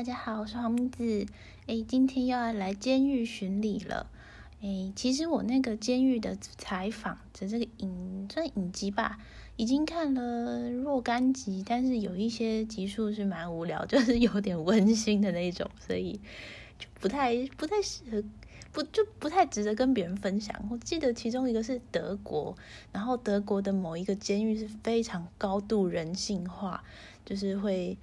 大家好，我是黄明子。诶，今天又要来监狱巡礼了。诶，其实我那个监狱的采访的这个影算影集吧，已经看了若干集，但是有一些集数是蛮无聊，就是有点温馨的那种，所以就不太不太适合，不就不太值得跟别人分享。我记得其中一个是德国，然后德国的某一个监狱是非常高度人性化，就是会。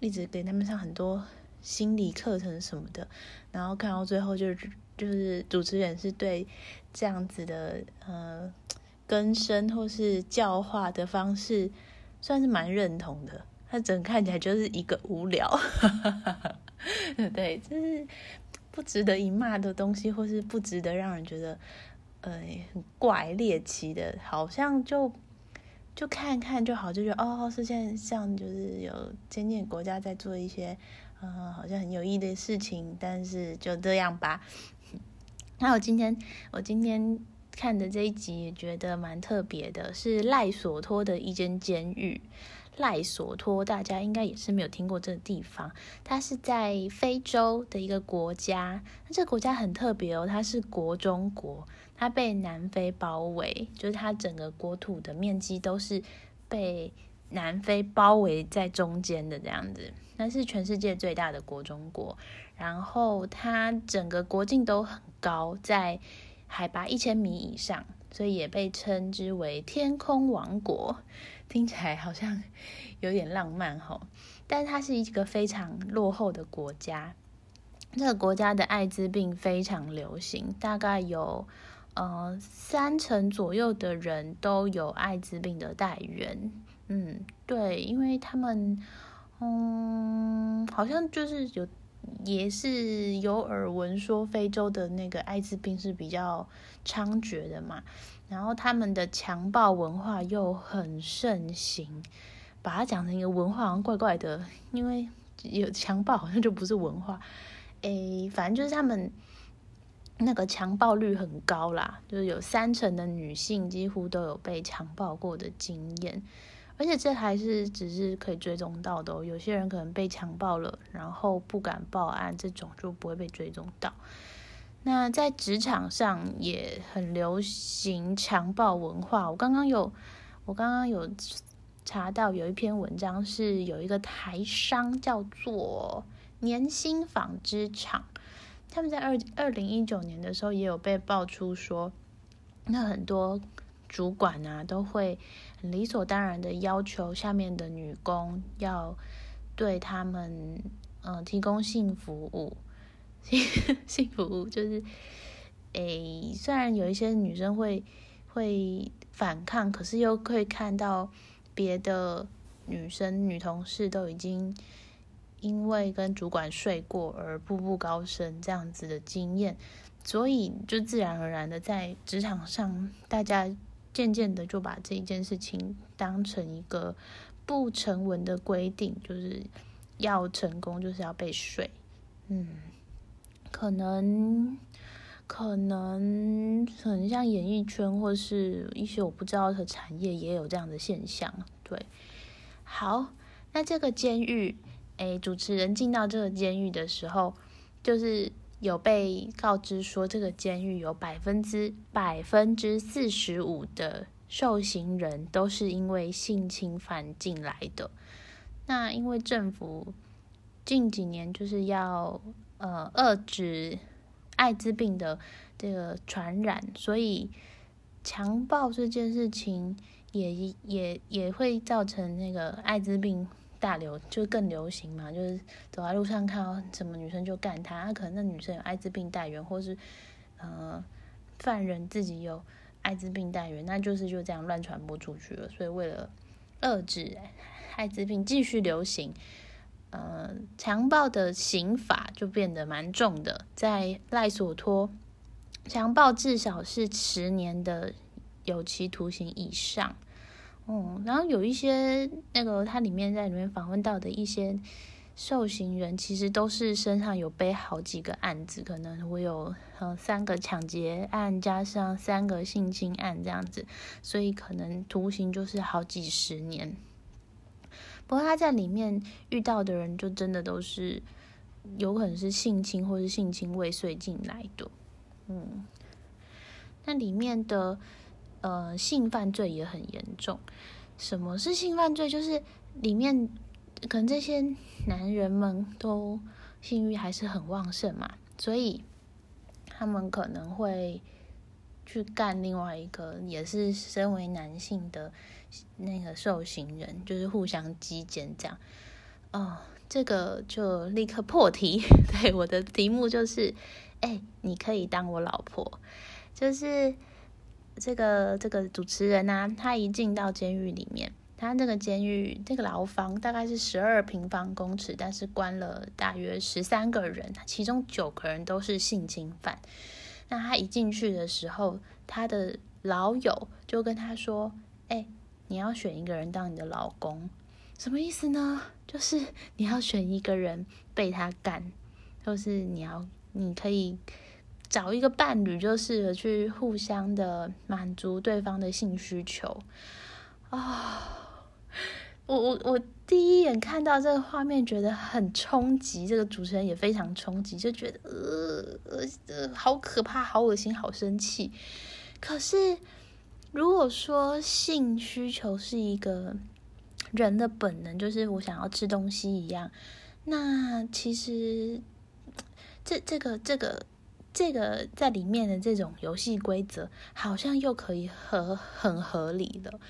一直给他们上很多心理课程什么的，然后看到最后就是就是主持人是对这样子的呃更生或是教化的方式算是蛮认同的。他整看起来就是一个无聊，对，就是不值得一骂的东西，或是不值得让人觉得呃很怪猎奇的，好像就。就看看就好，就觉得哦，是现像就是有渐渐国家在做一些，呃，好像很有意义的事情，但是就这样吧。那我今天我今天看的这一集也觉得蛮特别的，是赖索托的一间监狱。赖索托大家应该也是没有听过这个地方，它是在非洲的一个国家。那这个国家很特别哦，它是国中国。它被南非包围，就是它整个国土的面积都是被南非包围在中间的这样子。那是全世界最大的国中国，然后它整个国境都很高，在海拔一千米以上，所以也被称之为天空王国。听起来好像有点浪漫哈，但它是一个非常落后的国家。这个国家的艾滋病非常流行，大概有。呃，三成左右的人都有艾滋病的带源。嗯，对，因为他们，嗯，好像就是有，也是有耳闻说非洲的那个艾滋病是比较猖獗的嘛。然后他们的强暴文化又很盛行，把它讲成一个文化，好像怪怪的，因为有强暴好像就不是文化。诶，反正就是他们。那个强暴率很高啦，就是有三成的女性几乎都有被强暴过的经验，而且这还是只是可以追踪到的哦。有些人可能被强暴了，然后不敢报案，这种就不会被追踪到。那在职场上也很流行强暴文化。我刚刚有，我刚刚有查到有一篇文章是有一个台商叫做年薪纺织厂。他们在二二零一九年的时候也有被爆出说，那很多主管啊都会理所当然的要求下面的女工要对他们嗯提供性服务，性服务就是，诶，虽然有一些女生会会反抗，可是又可以看到别的女生女同事都已经。因为跟主管睡过而步步高升这样子的经验，所以就自然而然的在职场上，大家渐渐的就把这一件事情当成一个不成文的规定，就是要成功就是要被睡。嗯，可能可能很像演艺圈或是一些我不知道的产业也有这样的现象。对，好，那这个监狱。诶，主持人进到这个监狱的时候，就是有被告知说，这个监狱有百分之百分之四十五的受刑人都是因为性侵犯进来的。那因为政府近几年就是要呃遏制艾滋病的这个传染，所以强暴这件事情也也也会造成那个艾滋病。大流就更流行嘛，就是走在路上看到什么女生就干她，可能那女生有艾滋病带源，或是呃犯人自己有艾滋病带源，那就是就这样乱传播出去了。所以为了遏制艾滋病继续流行，呃，强暴的刑法就变得蛮重的，在赖索托，强暴至少是十年的有期徒刑以上。嗯，然后有一些那个，它里面在里面访问到的一些受刑人，其实都是身上有背好几个案子，可能我有呃三个抢劫案加上三个性侵案这样子，所以可能徒刑就是好几十年。不过他在里面遇到的人，就真的都是有可能是性侵或是性侵未遂进来的。嗯，那里面的呃性犯罪也很严重。什么是性犯罪？就是里面可能这些男人们都性欲还是很旺盛嘛，所以他们可能会去干另外一个也是身为男性的那个受刑人，就是互相击奸这样。哦，这个就立刻破题。对，我的题目就是。哎，你可以当我老婆，就是这个这个主持人呢，他一进到监狱里面，他那个监狱那个牢房大概是十二平方公尺，但是关了大约十三个人，其中九个人都是性侵犯。那他一进去的时候，他的老友就跟他说：“哎，你要选一个人当你的老公，什么意思呢？就是你要选一个人被他干，就是你要。”你可以找一个伴侣，就是去互相的满足对方的性需求啊！我我我第一眼看到这个画面，觉得很冲击。这个主持人也非常冲击，就觉得呃呃好可怕、好恶心、好生气。可是如果说性需求是一个人的本能，就是我想要吃东西一样，那其实。这这个这个这个这个在里面的这种游戏规则，好像又可以合很合理的。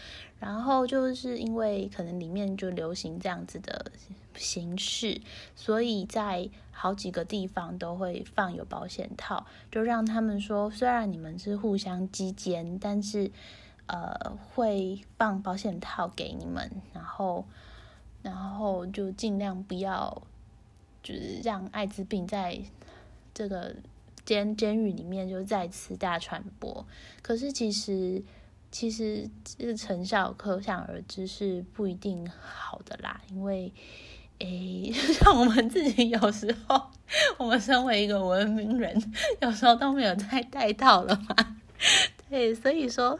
然后就是因为可能里面就流行这样子的形式，所以在好几个地方都会放有保险套，就让他们说，虽然你们是互相击奸，但是呃会放保险套给你们，然后然后就尽量不要就是让艾滋病在。这个监监狱里面就再次大传播，可是其实其实这个成效可想而知是不一定好的啦，因为诶，像我们自己有时候，我们身为一个文明人，有时候都没有再带套了嘛。对，所以说，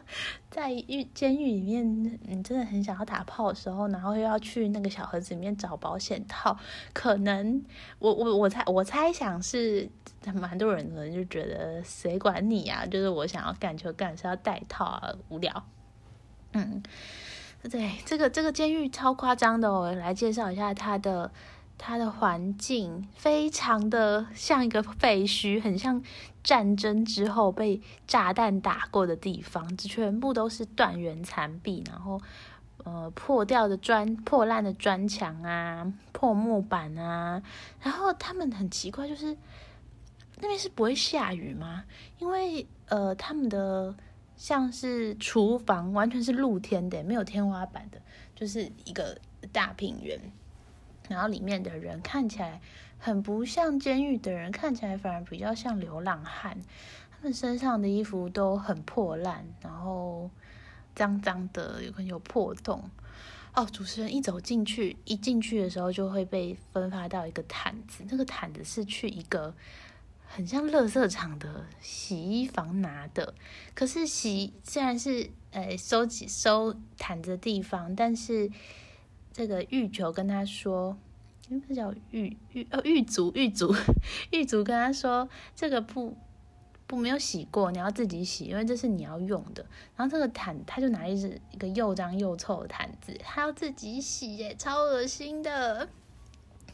在狱监狱里面，你真的很想要打炮的时候，然后又要去那个小盒子里面找保险套，可能我我我猜我猜想是蛮多人可能就觉得谁管你啊？就是我想要干就干，是要带套啊，无聊。嗯，对，这个这个监狱超夸张的，我来介绍一下它的。它的环境非常的像一个废墟，很像战争之后被炸弹打过的地方，这全部都是断垣残壁，然后呃破掉的砖、破烂的砖墙啊、破木板啊。然后他们很奇怪，就是那边是不会下雨吗？因为呃他们的像是厨房完全是露天的，没有天花板的，就是一个大平原。然后里面的人看起来很不像监狱的人，看起来反而比较像流浪汉。他们身上的衣服都很破烂，然后脏脏的，有可能有破洞。哦，主持人一走进去，一进去的时候就会被分发到一个毯子，那个毯子是去一个很像垃圾场的洗衣房拿的。可是洗虽然是呃收集收毯子的地方，但是。这个狱囚跟他说，应该叫狱狱哦狱卒狱卒狱卒跟他说，这个布布没有洗过，你要自己洗，因为这是你要用的。然后这个毯，他就拿一只一个又脏又臭的毯子，他要自己洗耶，超恶心的。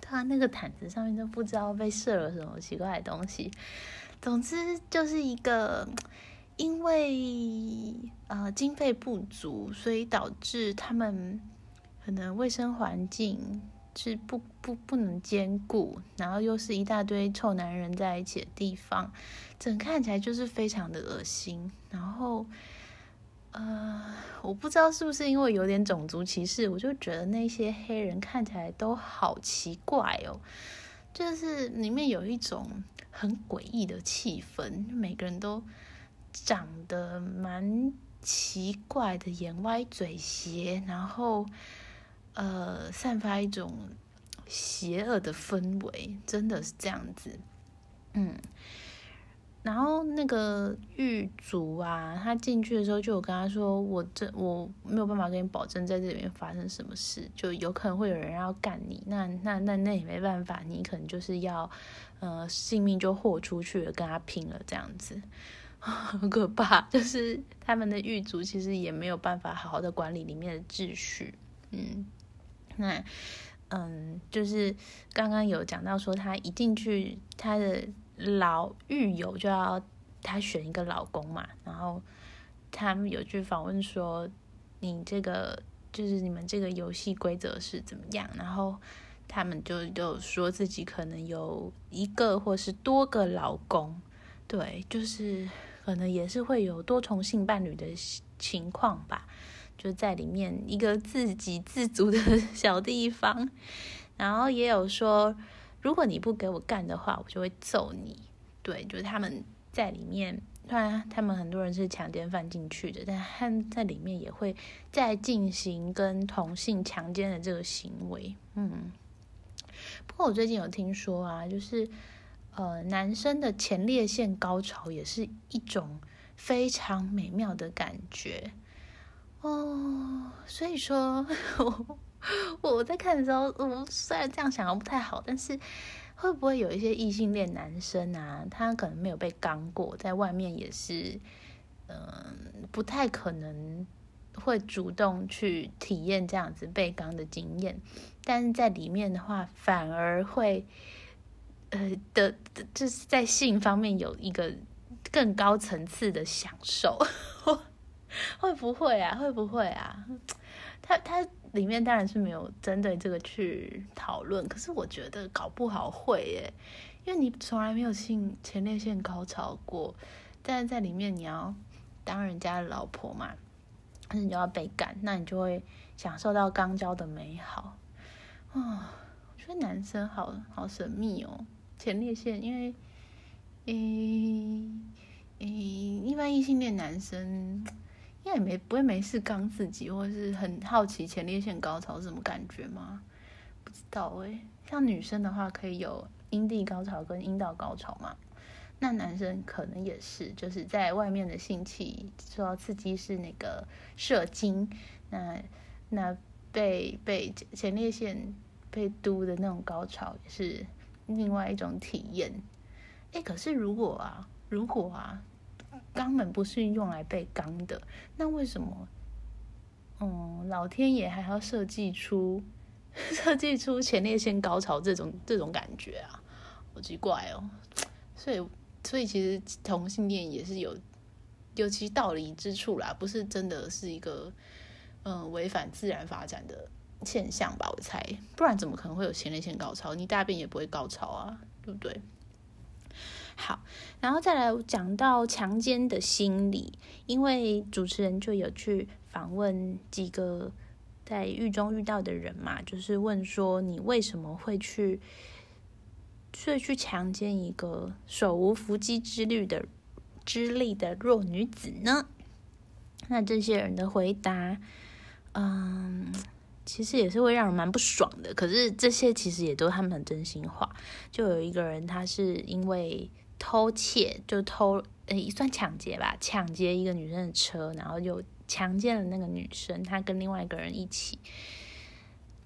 他那个毯子上面都不知道被射了什么奇怪的东西。总之就是一个，因为呃经费不足，所以导致他们。可能卫生环境是不不不能兼顾，然后又是一大堆臭男人在一起的地方，整看起来就是非常的恶心。然后，呃，我不知道是不是因为有点种族歧视，我就觉得那些黑人看起来都好奇怪哦，就是里面有一种很诡异的气氛，每个人都长得蛮奇怪的，眼歪嘴斜，然后。呃，散发一种邪恶的氛围，真的是这样子。嗯，然后那个狱卒啊，他进去的时候就有跟他说：“我这我没有办法跟你保证在这里面发生什么事，就有可能会有人要干你。那那那那也没办法，你可能就是要呃性命就豁出去了，跟他拼了这样子，很可怕。就是他们的狱卒其实也没有办法好好的管理里面的秩序。嗯，那嗯，就是刚刚有讲到说他一进去他的。老狱友就要他选一个老公嘛，然后他们有去访问说，你这个就是你们这个游戏规则是怎么样？然后他们就就说自己可能有一个或是多个老公，对，就是可能也是会有多重性伴侣的情况吧，就在里面一个自给自足的 小地方，然后也有说。如果你不给我干的话，我就会揍你。对，就是他们在里面，虽然他们很多人是强奸犯进去的，但他们在里面也会在进行跟同性强奸的这个行为。嗯，不过我最近有听说啊，就是呃，男生的前列腺高潮也是一种非常美妙的感觉哦。所以说。我在看的时候，我虽然这样想不太好，但是会不会有一些异性恋男生啊，他可能没有被刚过，在外面也是，嗯，不太可能会主动去体验这样子被刚的经验，但是在里面的话，反而会，呃的，就是在性方面有一个更高层次的享受，会不会啊？会不会啊？他他。里面当然是没有针对这个去讨论，可是我觉得搞不好会耶，因为你从来没有性前列腺高潮过，但是在里面你要当人家的老婆嘛，那你就要被干，那你就会享受到肛交的美好啊！我觉得男生好好神秘哦，前列腺，因为，诶诶，一般异性恋男生。应该也没不会没事刚自己，或是很好奇前列腺高潮是什么感觉吗？不知道哎。像女生的话，可以有阴蒂高潮跟阴道高潮嘛？那男生可能也是，就是在外面的性器受到刺激是那个射精，那那被被前列腺被嘟的那种高潮也是另外一种体验。哎，可是如果啊，如果啊。肛门不是用来被肛的，那为什么？嗯，老天爷还要设计出 设计出前列腺高潮这种这种感觉啊？好奇怪哦！所以，所以其实同性恋也是有有其道理之处啦，不是真的是一个嗯违反自然发展的现象吧？我猜，不然怎么可能会有前列腺高潮？你大便也不会高潮啊，对不对？好，然后再来讲到强奸的心理，因为主持人就有去访问几个在狱中遇到的人嘛，就是问说你为什么会去，会去强奸一个手无缚鸡之力的之力的弱女子呢？那这些人的回答，嗯，其实也是会让人蛮不爽的。可是这些其实也都他们的真心话。就有一个人，他是因为。偷窃就偷，诶，算抢劫吧，抢劫一个女生的车，然后就强奸了那个女生，他跟另外一个人一起。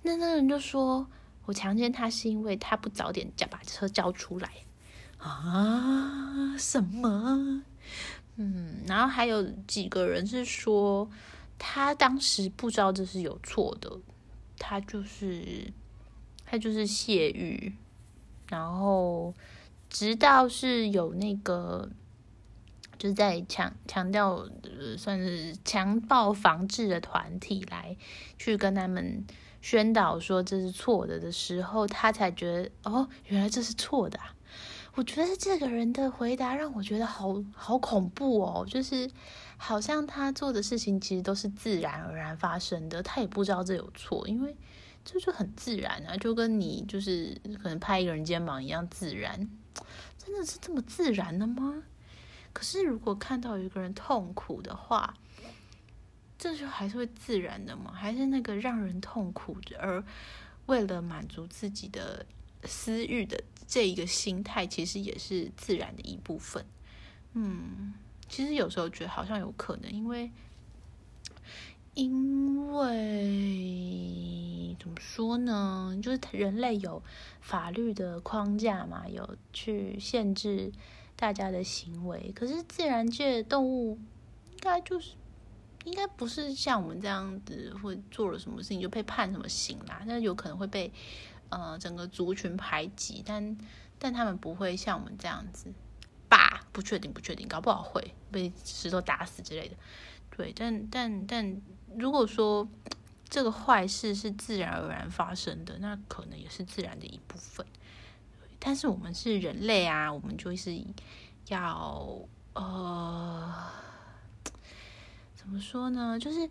那那个人就说：“我强奸他是因为他不早点交把车交出来啊？什么？嗯，然后还有几个人是说，他当时不知道这是有错的，他就是他就是泄欲，然后。”直到是有那个，就是在强强调，呃算是强暴防治的团体来去跟他们宣导说这是错的的时候，他才觉得哦，原来这是错的。啊我觉得这个人的回答让我觉得好好恐怖哦，就是好像他做的事情其实都是自然而然发生的，他也不知道这有错，因为这就很自然啊，就跟你就是可能拍一个人肩膀一样自然。真的是这么自然的吗？可是如果看到有一个人痛苦的话，这就还是会自然的吗？还是那个让人痛苦而为了满足自己的私欲的这一个心态，其实也是自然的一部分。嗯，其实有时候觉得好像有可能，因为因为怎么说呢？就是人类有法律的框架嘛，有去限制大家的行为。可是自然界动物应该就是应该不是像我们这样子，会做了什么事情就被判什么刑啦。那有可能会被呃整个族群排挤，但但他们不会像我们这样子。吧，不确定，不确定，搞不好会被石头打死之类的。对，但但但如果说这个坏事是自然而然发生的，那可能也是自然的一部分。但是我们是人类啊，我们就是要呃，怎么说呢？就是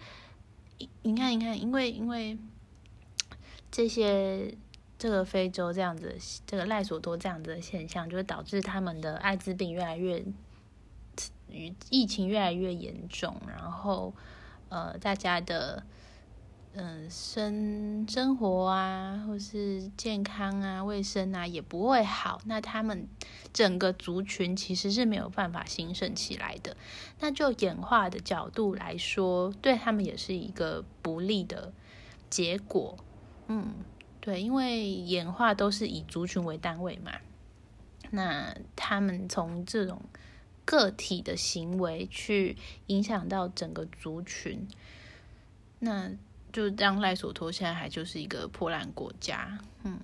你你看，你看，因为因为这些。这个非洲这样子，这个赖索多这样子的现象，就会导致他们的艾滋病越来越，与疫情越来越严重，然后呃，大家的嗯生生活啊，或是健康啊、卫生啊也不会好，那他们整个族群其实是没有办法兴盛起来的。那就演化的角度来说，对他们也是一个不利的结果，嗯。对，因为演化都是以族群为单位嘛，那他们从这种个体的行为去影响到整个族群，那就让赖索托现在还就是一个破烂国家。嗯，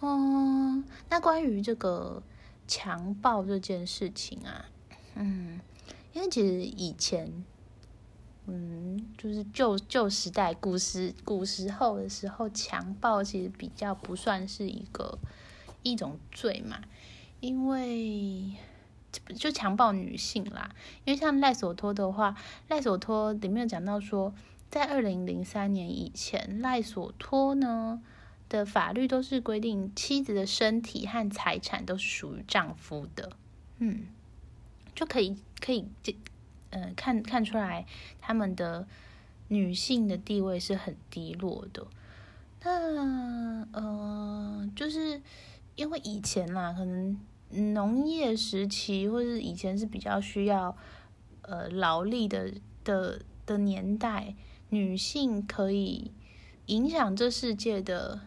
哦，那关于这个强暴这件事情啊，嗯，因为其实以前。嗯，就是旧旧时代、古时古时候的时候，强暴其实比较不算是一个一种罪嘛，因为就强暴女性啦。因为像赖索托的话，赖索托里面有讲到说，在二零零三年以前，赖索托呢的法律都是规定妻子的身体和财产都是属于丈夫的，嗯，就可以可以嗯，看看出来他们的女性的地位是很低落的。那呃，就是因为以前啦，可能农业时期或是以前是比较需要呃劳力的的的年代，女性可以影响这世界的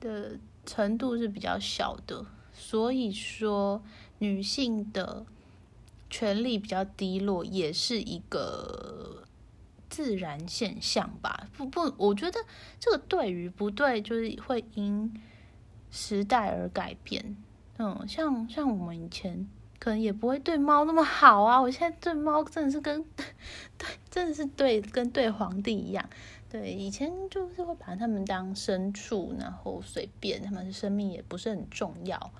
的程度是比较小的，所以说女性的。权力比较低落，也是一个自然现象吧。不不，我觉得这个对与不对，就是会因时代而改变。嗯，像像我们以前可能也不会对猫那么好啊。我现在对猫真的是跟 对，真的是对跟对皇帝一样。对，以前就是会把他们当牲畜，然后随便，他们的生命也不是很重要。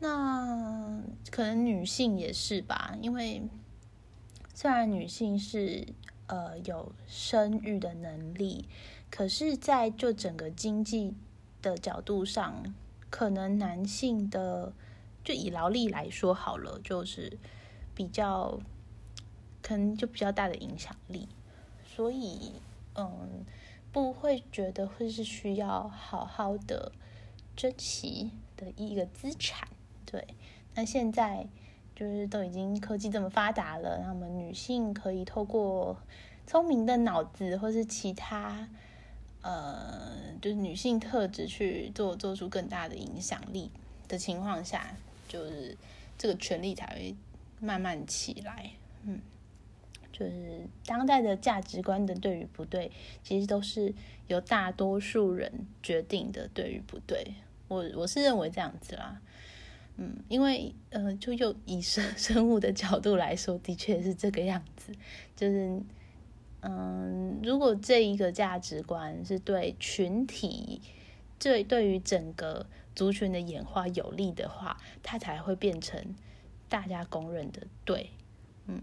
那可能女性也是吧，因为虽然女性是呃有生育的能力，可是，在就整个经济的角度上，可能男性的就以劳力来说好了，就是比较可能就比较大的影响力，所以嗯，不会觉得会是需要好好的珍惜的一个资产。对，那现在就是都已经科技这么发达了，那么女性可以透过聪明的脑子或是其他呃，就是女性特质去做做出更大的影响力的情况下，就是这个权利才会慢慢起来。嗯，就是当代的价值观的对与不对，其实都是由大多数人决定的对与不对。我我是认为这样子啦。嗯，因为呃，就又以生 生物的角度来说，的确是这个样子。就是，嗯，如果这一个价值观是对群体、对对于整个族群的演化有利的话，它才会变成大家公认的对。嗯，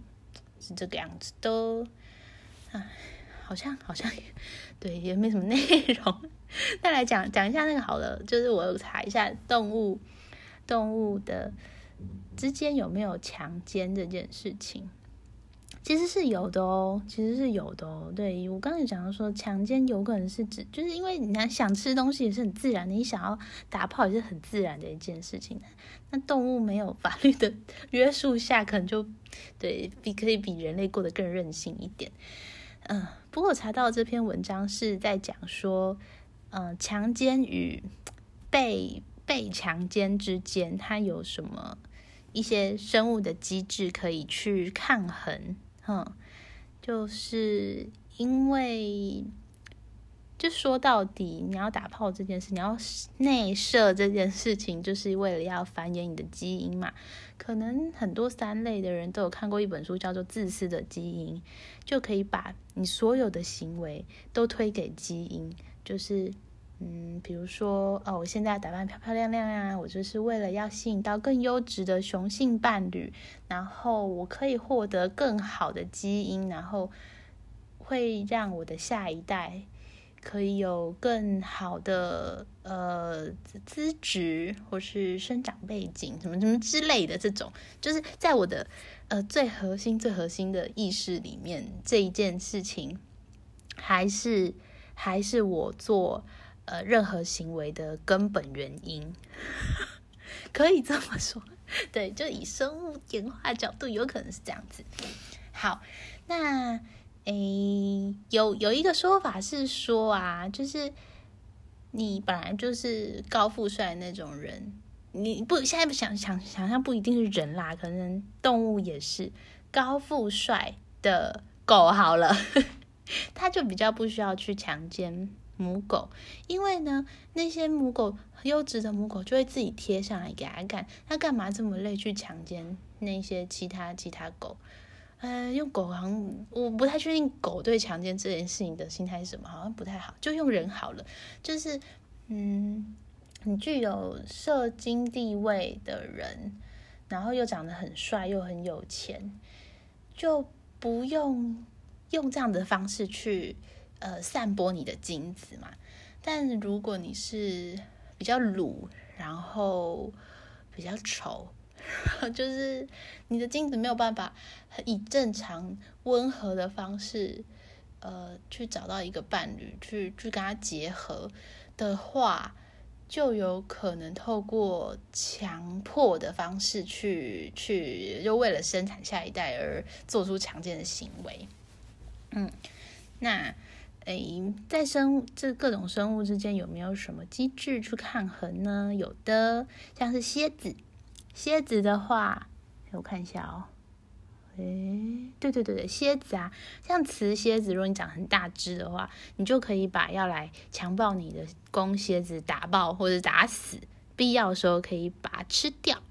是这个样子的。唉，好像好像对，也没什么内容。再来讲讲一下那个好了，就是我查一下动物。动物的之间有没有强奸这件事情？其实是有的哦，其实是有的哦。对我刚才讲到说，强奸有可能是指，就是因为你想吃东西也是很自然的，你想要打炮也是很自然的一件事情。那动物没有法律的约束下，可能就对比可以比人类过得更任性一点。嗯，不过我查到这篇文章是在讲说，嗯，强奸与被被强奸之间，它有什么一些生物的机制可以去抗衡。嗯，就是因为，就说到底，你要打炮这件事，你要内射这件事情，就是为了要繁衍你的基因嘛。可能很多三类的人都有看过一本书，叫做《自私的基因》，就可以把你所有的行为都推给基因，就是。嗯，比如说，哦，我现在打扮漂漂亮亮啊，我就是为了要吸引到更优质的雄性伴侣，然后我可以获得更好的基因，然后会让我的下一代可以有更好的呃资质或是生长背景，什么什么之类的，这种就是在我的呃最核心、最核心的意识里面，这一件事情还是还是我做。呃，任何行为的根本原因，可以这么说，对，就以生物演化角度，有可能是这样子。好，那诶，有有一个说法是说啊，就是你本来就是高富帅那种人，你不现在不想想想象，不一定是人啦，可能动物也是高富帅的狗好了，他就比较不需要去强奸。母狗，因为呢，那些母狗优质的母狗就会自己贴上来给它干，它干嘛这么累去强奸那些其他其他狗？呃，用狗好像我不太确定狗对强奸这件事情的心态是什么，好像不太好，就用人好了。就是嗯，很具有社经地位的人，然后又长得很帅又很有钱，就不用用这样的方式去。呃，散播你的精子嘛？但如果你是比较鲁，然后比较丑，就是你的精子没有办法以正常温和的方式，呃，去找到一个伴侣，去去跟他结合的话，就有可能透过强迫的方式去去，就为了生产下一代而做出强奸的行为。嗯，那。诶，在生物这各种生物之间有没有什么机制去抗衡呢？有的，像是蝎子。蝎子的话，我看一下哦。诶，对对对对，蝎子啊，像雌蝎子，如果你长很大只的话，你就可以把要来强暴你的公蝎子打爆或者打死，必要的时候可以把它吃掉。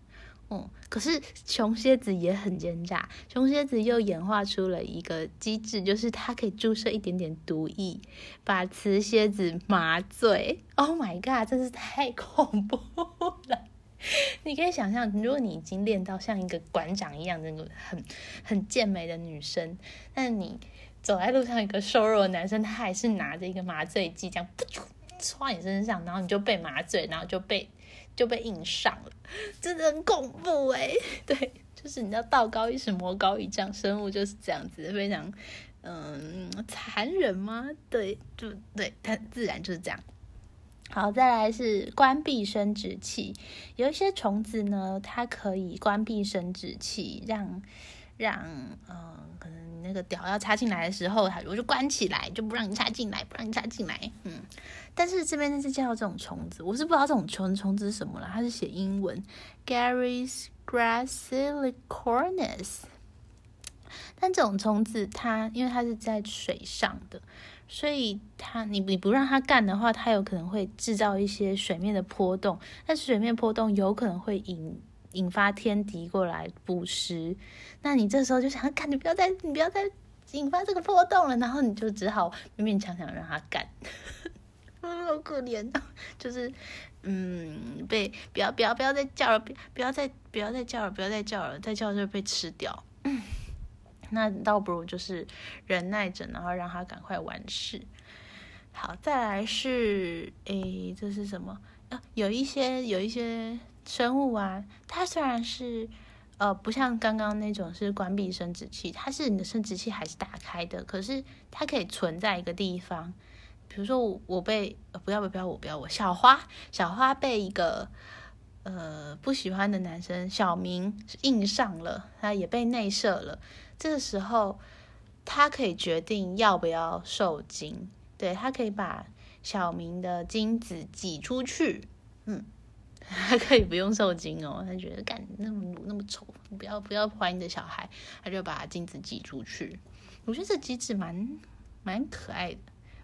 嗯，可是雄蝎子也很奸诈，雄蝎子又演化出了一个机制，就是它可以注射一点点毒液，把雌蝎子麻醉。Oh my god，真是太恐怖了！你可以想象，如果你已经练到像一个馆长一样的很很健美的女生，但你走在路上，一个瘦弱的男生，他还是拿着一个麻醉剂，这样噗戳你身上，然后你就被麻醉，然后就被。就被硬上了，真的很恐怖哎！对，就是你知道道高一尺魔高一丈，生物就是这样子，非常嗯残忍吗？对，就对，它自然就是这样。好，再来是关闭生殖器，有一些虫子呢，它可以关闭生殖器，让让嗯，可能那个屌要插进来的时候，它我就关起来，就不让你插进来，不让你插进来，嗯。但是这边是叫这种虫子，我是不知道这种虫虫子是什么了。它是写英文，Gary's Grassilicornis。但这种虫子它因为它是在水上的，所以它你你不让它干的话，它有可能会制造一些水面的波动。但是水面波动有可能会引引发天敌过来捕食。那你这时候就想要干，你不要再你不要再引发这个波动了，然后你就只好勉勉强强让它干。好可怜的，就是，嗯，被不要不要不要再叫了，不要再不要再叫了，不要再叫了，再叫就被吃掉。那倒不如就是忍耐着，然后让他赶快完事。好，再来是，诶，这是什么？啊，有一些有一些生物啊，它虽然是呃，不像刚刚那种是关闭生殖器，它是你的生殖器还是打开的，可是它可以存在一个地方。比如说我被不要不要我不要我小花小花被一个呃不喜欢的男生小明硬上了，他也被内射了。这个时候，他可以决定要不要受精，对他可以把小明的精子挤出去，嗯，他可以不用受精哦。他觉得干那么那么丑，不要不要怀你的小孩，他就把精子挤出去。我觉得这机制蛮蛮可爱的。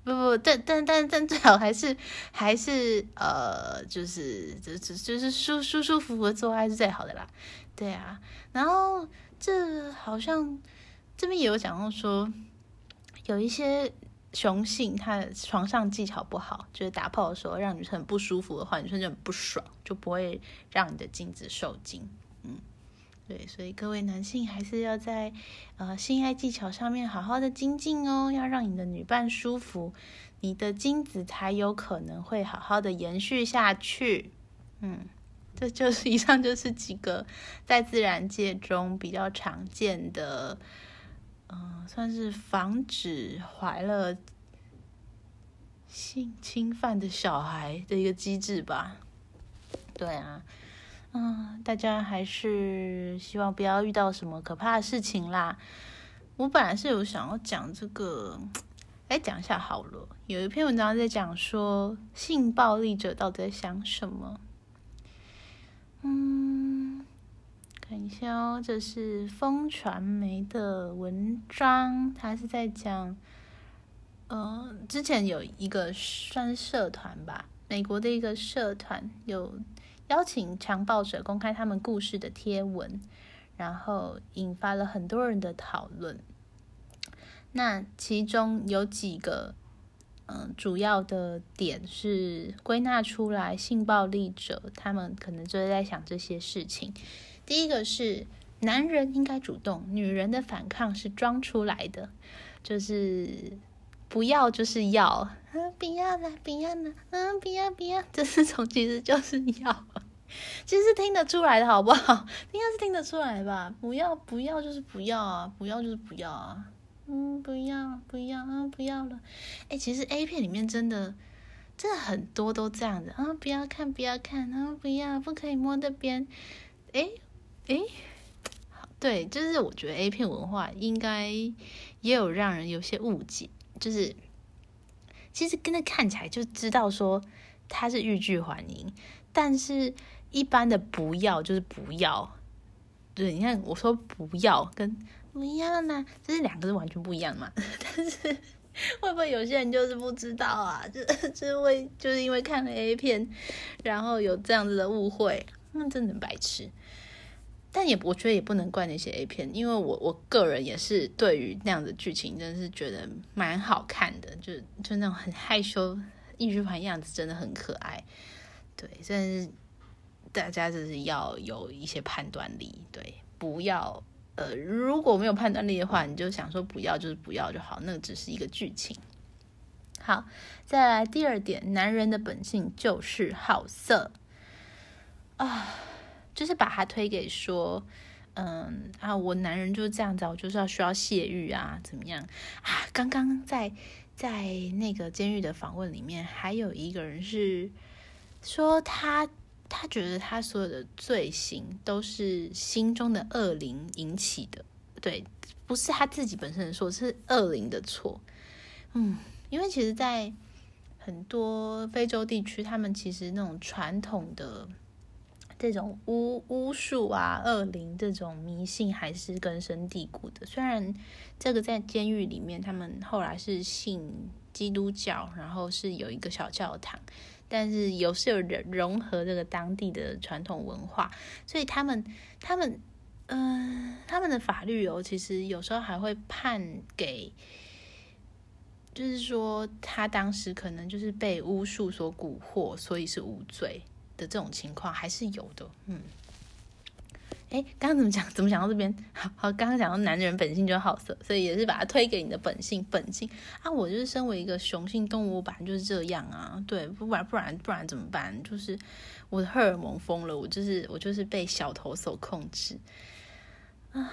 不不，但但但但最好还是还是呃，就是就就就是舒舒舒服服的做爱是最好的啦。对啊，然后这好像这边也有讲到说，有一些雄性他的床上技巧不好，就是打炮的时候让女生很不舒服的话，女生就很不爽，就不会让你的精子受精。嗯。对，所以各位男性还是要在呃性爱技巧上面好好的精进哦，要让你的女伴舒服，你的精子才有可能会好好的延续下去。嗯，这就是以上就是几个在自然界中比较常见的，嗯，算是防止怀了性侵犯的小孩的一个机制吧。对啊。嗯，大家还是希望不要遇到什么可怕的事情啦。我本来是有想要讲这个，来讲一下好了。有一篇文章在讲说，性暴力者到底在想什么？嗯，看一下哦，这是风传媒的文章，他是在讲，呃，之前有一个算社团吧，美国的一个社团有。邀请强暴者公开他们故事的贴文，然后引发了很多人的讨论。那其中有几个，嗯，主要的点是归纳出来，性暴力者他们可能就是在想这些事情。第一个是男人应该主动，女人的反抗是装出来的，就是不要就是要。嗯，不要了，不要了，嗯，不要不要，这四种其实就是要，其实听得出来的好不好？应该是听得出来吧？不要不要就是不要啊，不要就是不要啊，嗯，不要不要啊，不要了。哎，其实 A 片里面真的真的很多都这样子啊，不要看不要看啊，不要不可以摸那边。哎哎，对，就是我觉得 A 片文化应该也有让人有些误解，就是。其实跟他看起来就知道说他是欲拒还迎，但是一般的不要就是不要。对，你看我说不要跟不要呢，这是两个是完全不一样嘛。但是会不会有些人就是不知道啊？就就是为就是因为看了 A 片，然后有这样子的误会，那真的白痴。但也我觉得也不能怪那些 A 片，因为我我个人也是对于那样的剧情，真的是觉得蛮好看的，就就那种很害羞、一直盘样子，真的很可爱。对，但是大家就是要有一些判断力，对，不要呃，如果没有判断力的话，你就想说不要就是不要就好，那只是一个剧情。好，再来第二点，男人的本性就是好色啊。就是把他推给说，嗯啊，我男人就是这样子，我就是要需要泄欲啊，怎么样啊？刚刚在在那个监狱的访问里面，还有一个人是说他他觉得他所有的罪行都是心中的恶灵引起的，对，不是他自己本身的错，是恶灵的错。嗯，因为其实，在很多非洲地区，他们其实那种传统的。这种巫巫术啊、恶灵这种迷信还是根深蒂固的。虽然这个在监狱里面，他们后来是信基督教，然后是有一个小教堂，但是有是有人融合这个当地的传统文化，所以他们他们嗯，他们的法律哦，其实有时候还会判给，就是说他当时可能就是被巫术所蛊惑，所以是无罪。的这种情况还是有的，嗯，哎，刚刚怎么讲？怎么讲到这边？好好，刚刚讲到男人本性就好色，所以也是把它推给你的本性，本性啊，我就是身为一个雄性动物，本来就是这样啊，对，不然不然不然怎么办？就是我的荷尔蒙疯了，我就是我就是被小头所控制，啊，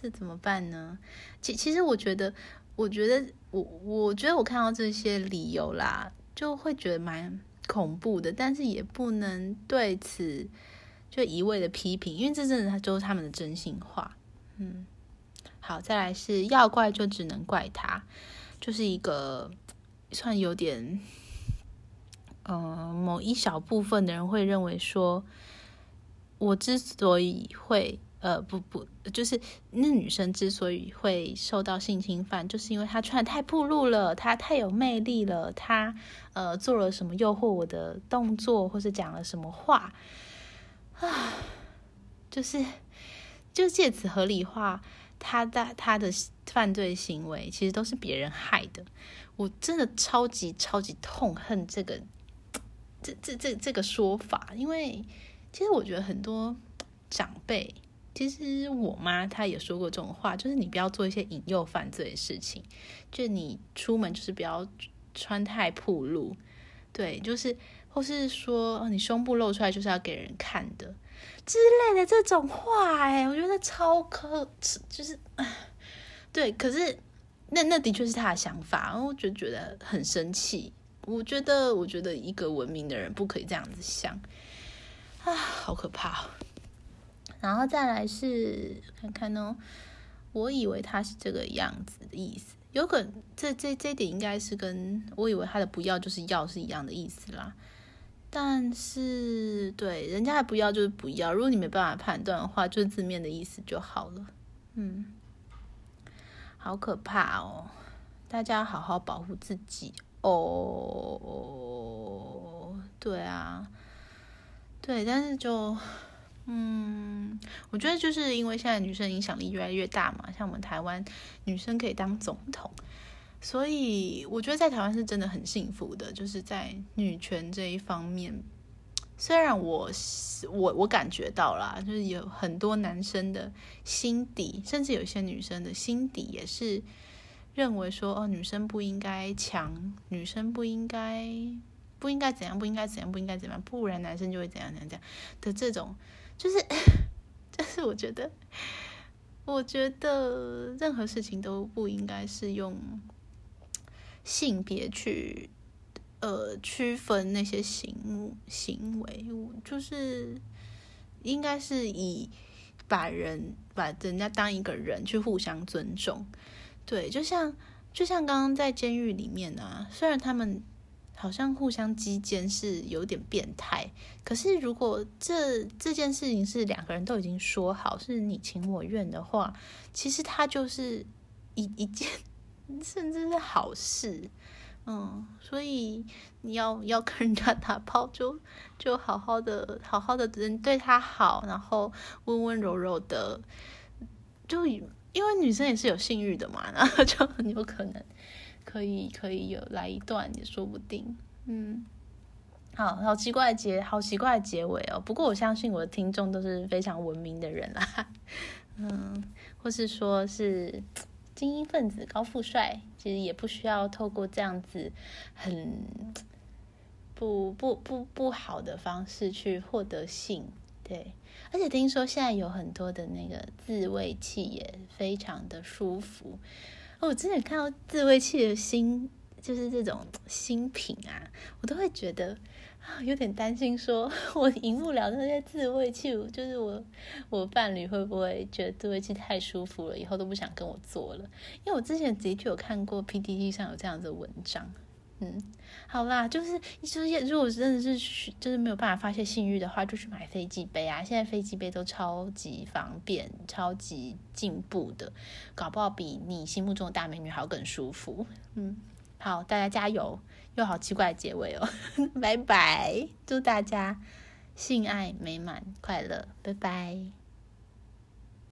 这怎么办呢？其其实我觉得，我觉得我我觉得我看到这些理由啦，就会觉得蛮恐怖的，但是也不能对此就一味的批评，因为这真的就是他们的真心话。嗯，好，再来是要怪就只能怪他，就是一个算有点，呃，某一小部分的人会认为说，我之所以会，呃，不不，就是那女生之所以会受到性侵犯，就是因为她穿的太暴露了，她太有魅力了，她呃做了什么诱惑我的动作，或是讲了什么话，啊，就是。就借此合理化他的他的犯罪行为，其实都是别人害的。我真的超级超级痛恨这个这这这这个说法，因为其实我觉得很多长辈，其实我妈她也说过这种话，就是你不要做一些引诱犯罪的事情，就你出门就是不要穿太暴露，对，就是或是说你胸部露出来就是要给人看的。之类的这种话，哎，我觉得超可耻，就是，对，可是那那的确是他的想法，然后就觉得很生气。我觉得，我觉得一个文明的人不可以这样子想，啊，好可怕。然后再来是看看呢，我以为他是这个样子的意思，有可能这这这点应该是跟我以为他的不要就是要是一样的意思啦。但是，对，人家还不要就是不要。如果你没办法判断的话，就是字面的意思就好了。嗯，好可怕哦！大家好好保护自己哦。对啊，对，但是就，嗯，我觉得就是因为现在女生影响力越来越大嘛，像我们台湾女生可以当总统。所以我觉得在台湾是真的很幸福的，就是在女权这一方面。虽然我我我感觉到啦，就是有很多男生的心底，甚至有些女生的心底也是认为说，哦，女生不应该强，女生不应该不应该怎样，不应该怎样，不应该怎样，不然男生就会怎样怎样怎样的这种，就是，但是我觉得，我觉得任何事情都不应该是用。性别去呃区分那些行行为，就是应该是以把人把人家当一个人去互相尊重。对，就像就像刚刚在监狱里面啊，虽然他们好像互相击奸是有点变态，可是如果这这件事情是两个人都已经说好是你情我愿的话，其实他就是一一件。甚至是好事，嗯，所以你要要跟人家打炮，就就好好的好好的人对他好，然后温温柔柔的，就因为女生也是有性欲的嘛，然后就很有可能可以可以有来一段也说不定，嗯，好好奇怪结好奇怪的结尾哦，不过我相信我的听众都是非常文明的人啦，嗯，或是说是。精英分子高富帅，其实也不需要透过这样子很 不不不不好的方式去获得性，对。而且听说现在有很多的那个自慰器也非常的舒服。我之前看到自慰器的新，就是这种新品啊，我都会觉得啊。有点担心，说我赢不了那些自慰器，就是我我伴侣会不会觉得自慰器太舒服了，以后都不想跟我做了？因为我之前的确有看过 PPT 上有这样的文章。嗯，好啦，就是就是如果真的是就是没有办法发泄性欲的话，就去买飞机杯啊！现在飞机杯都超级方便，超级进步的，搞不好比你心目中的大美女还要更舒服。嗯，好，大家加油！又好奇怪的结尾哦，拜拜！祝大家性爱美满快乐，拜拜。